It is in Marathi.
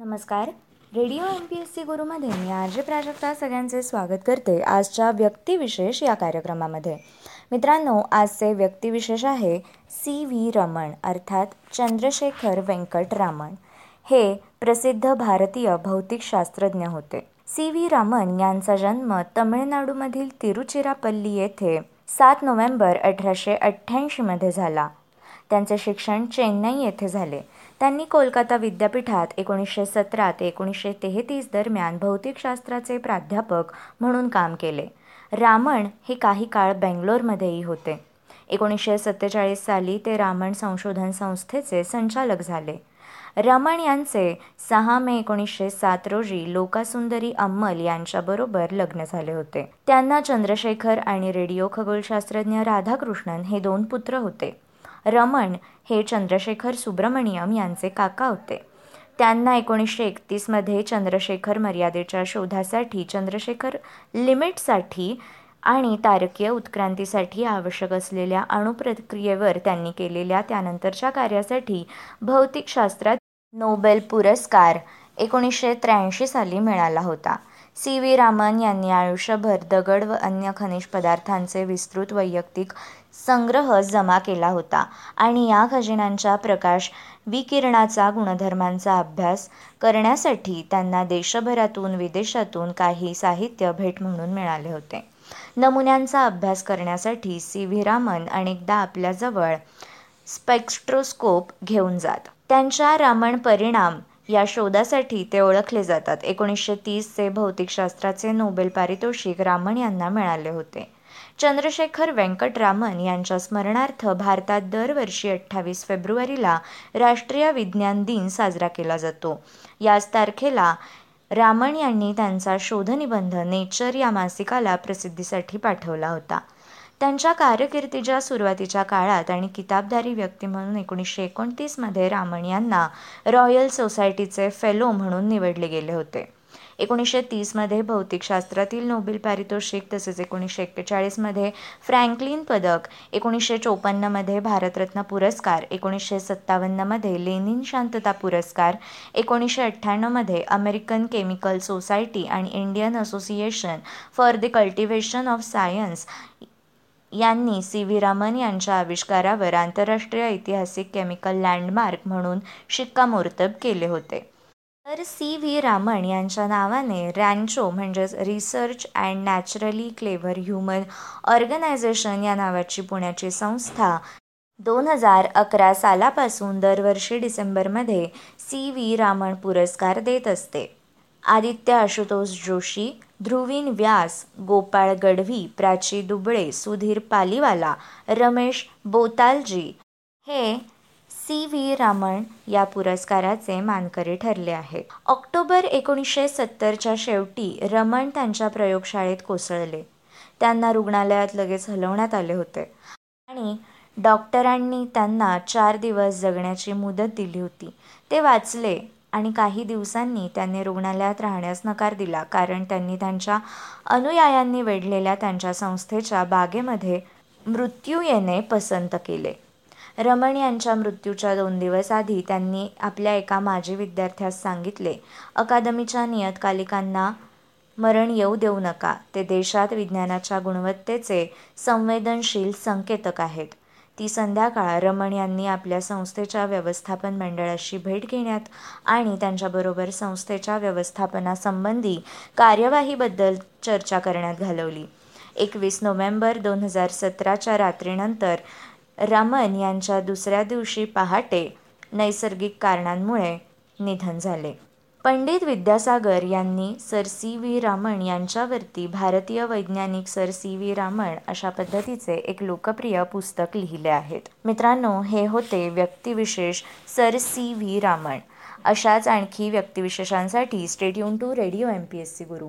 नमस्कार. Radio M P S C गुरुमध्ये मी आर जे प्राजक्ता सगळ्यांचे स्वागत करते आजच्या व्यक्तिविशेष या कार्यक्रमामध्ये. मित्रांनो आजचे व्यक्तिविशेष आहे सी व्ही रमण अर्थात चंद्रशेखर व्यंकट रामण. हे प्रसिद्ध भारतीय भौतिकशास्त्रज्ञ होते. सी व्ही रामन यांचा जन्म तमिळनाडूमधील तिरुचिरापल्ली येथे सात नोव्हेंबर अठराशे अठ्ठ्याऐंशीमध्ये झाला. त्यांचे शिक्षण चेन्नई येथे झाले. त्यांनी कोलकाता विद्यापीठात एकोणीसशे सतरा ते एकोणीसशे तेहतीस दरम्यान भौतिकशास्त्राचे प्राध्यापक म्हणून काम केले. रामण हे काही काळ बेंगलोरमध्येही होते. एकोणीसशे सत्तेचाळीस साली ते रामण संशोधन संस्थेचे संचालक झाले. रमण यांचे सहा मे एकोणीसशे सात रोजी लोकासुंदरी अम्मल यांच्याबरोबर लग्न झाले होते. त्यांना चंद्रशेखर आणि रेडिओ खगोलशास्त्रज्ञ राधाकृष्णन हे दोन पुत्र होते. रमण हे चंद्रशेखर सुब्रमण्यम यांचे काका होते. त्यांना एकोणीसशे एकतीसमध्ये चंद्रशेखर मर्यादेच्या शोधासाठी चंद्रशेखर लिमिटसाठी आणि तारकीय उत्क्रांतीसाठी आवश्यक असलेल्या अणुप्रक्रियेवर त्यांनी केलेल्या त्यानंतरच्या कार्यासाठी भौतिकशास्त्रात नोबेल पुरस्कार एकोणीसशे त्र्याऐंशी साली मिळाला होता. सी व्ही रामन यांनी आयुष्यभर दगड व अन्य खनिज पदार्थांचे विस्तृत वैयक्तिक संग्रह जमा केला होता आणि या खजिन्यांच्या प्रकाश विकिरणाचा गुणधर्मांचा अभ्यास करण्यासाठी त्यांना देशभरातून विदेशातून काही साहित्य भेट म्हणून मिळाले होते. नमुन्यांचा अभ्यास करण्यासाठी सी व्ही रामन अनेकदा आपल्याजवळ स्पेक्ट्रोस्कोप घेऊन जात. त्यांच्या रामन परिणाम या शोधासाठी ते ओळखले जातात. एकोणीसशे तीसचे भौतिकशास्त्राचे नोबेल पारितोषिक रामन यांना मिळाले होते. चंद्रशेखर व्यंकटरामन यांच्या स्मरणार्थ भारतात दरवर्षी अठ्ठावीस फेब्रुवारीला राष्ट्रीय विज्ञान दिन साजरा केला जातो. याच तारखेला रामन यांनी त्यांचा शोधनिबंध नेचर या मासिकाला प्रसिद्धीसाठी पाठवला होता. त्यांच्या कारकिर्दीच्या सुरुवातीच्या काळात आणि किताबधारी व्यक्ती म्हणून एकोणीसशे एकोणतीसमध्ये रामण यांना रॉयल सोसायटीचे फेलो म्हणून निवडले गेले होते. एकोणीसशे तीसमध्ये भौतिकशास्त्रातील नोबेल पारितोषिक तसेच एकोणीसशे एक्केचाळीसमध्ये फ्रँकलिन पदक एकोणीसशे चोपन्नमध्ये भारतरत्न पुरस्कार एकोणीसशे सत्तावन्नमध्ये लेनिन शांतता पुरस्कार एकोणीसशे अठ्ठ्याण्णवमध्ये अमेरिकन केमिकल सोसायटी आणि Indian Association for the Cultivation of Science यांनी सी व्ही रामन यांच्या आविष्कारावर आंतरराष्ट्रीय ऐतिहासिक केमिकल लँडमार्क म्हणून शिक्कामोर्तब केले होते. तर सी व्ही रामन यांच्या नावाने रॅन्चो म्हणजेच Research and Naturally Clever Human Organization या नावाची पुण्याची संस्था दोन हजार अकरा सालापासून दरवर्षी डिसेंबरमध्ये सी व्ही रामन पुरस्कार देत असते. आदित्य आशुतोष जोशी ध्रुवीन व्यास गोपाळ गढवी प्राची दुबळे सुधीर पालीवाला रमेश बोतालजी हे सी व्ही रामन या पुरस्काराचे मानकरी ठरले आहेत. ऑक्टोबर एकोणीसशे सत्तरच्या शेवटी रमण त्यांच्या प्रयोगशाळेत कोसळले. त्यांना रुग्णालयात लगेच हलवण्यात आले होते आणि डॉक्टरांनी त्यांना चार दिवस जगण्याची मुदत दिली होती. ते वाचले आणि काही दिवसांनी त्यांनी रुग्णालयात राहण्यास नकार दिला कारण त्यांनी त्यांच्या अनुयायांनी वेढलेल्या त्यांच्या संस्थेच्या बागेमध्ये मृत्यू येणे पसंत केले. रमण यांच्या मृत्यूच्या दोन दिवस आधी त्यांनी आपल्या एका माजी विद्यार्थ्यास सांगितले अकादमीच्या नियतकालिकांना मरण येऊ देऊ नका. ते देशात विज्ञानाच्या गुणवत्तेचे संवेदनशील संकेतक आहेत. ती संध्याकाळ रमण यांनी आपल्या संस्थेच्या व्यवस्थापन मंडळाशी भेट घेण्यात आणि त्यांच्याबरोबर संस्थेच्या व्यवस्थापनासंबंधी कार्यवाहीबद्दल चर्चा करण्यात घालवली. एकवीस नोव्हेंबर दोन हजार सतराच्या रात्रीनंतर रमन यांच्या दुसऱ्या दिवशी पहाटे नैसर्गिक कारणांमुळे निधन झाले. पंडित विद्यासागर यांनी सर सी व्ही रामण यांच्यावरती भारतीय वैज्ञानिक सर सी व्ही रामण अशा पद्धतीचे एक लोकप्रिय पुस्तक लिहिले आहेत. मित्रांनो हे होते व्यक्तिविशेष सर सी व्ही रामण अशाच आणखी व्यक्तिविशेषांसाठी stay tuned to radio M P S C Guru.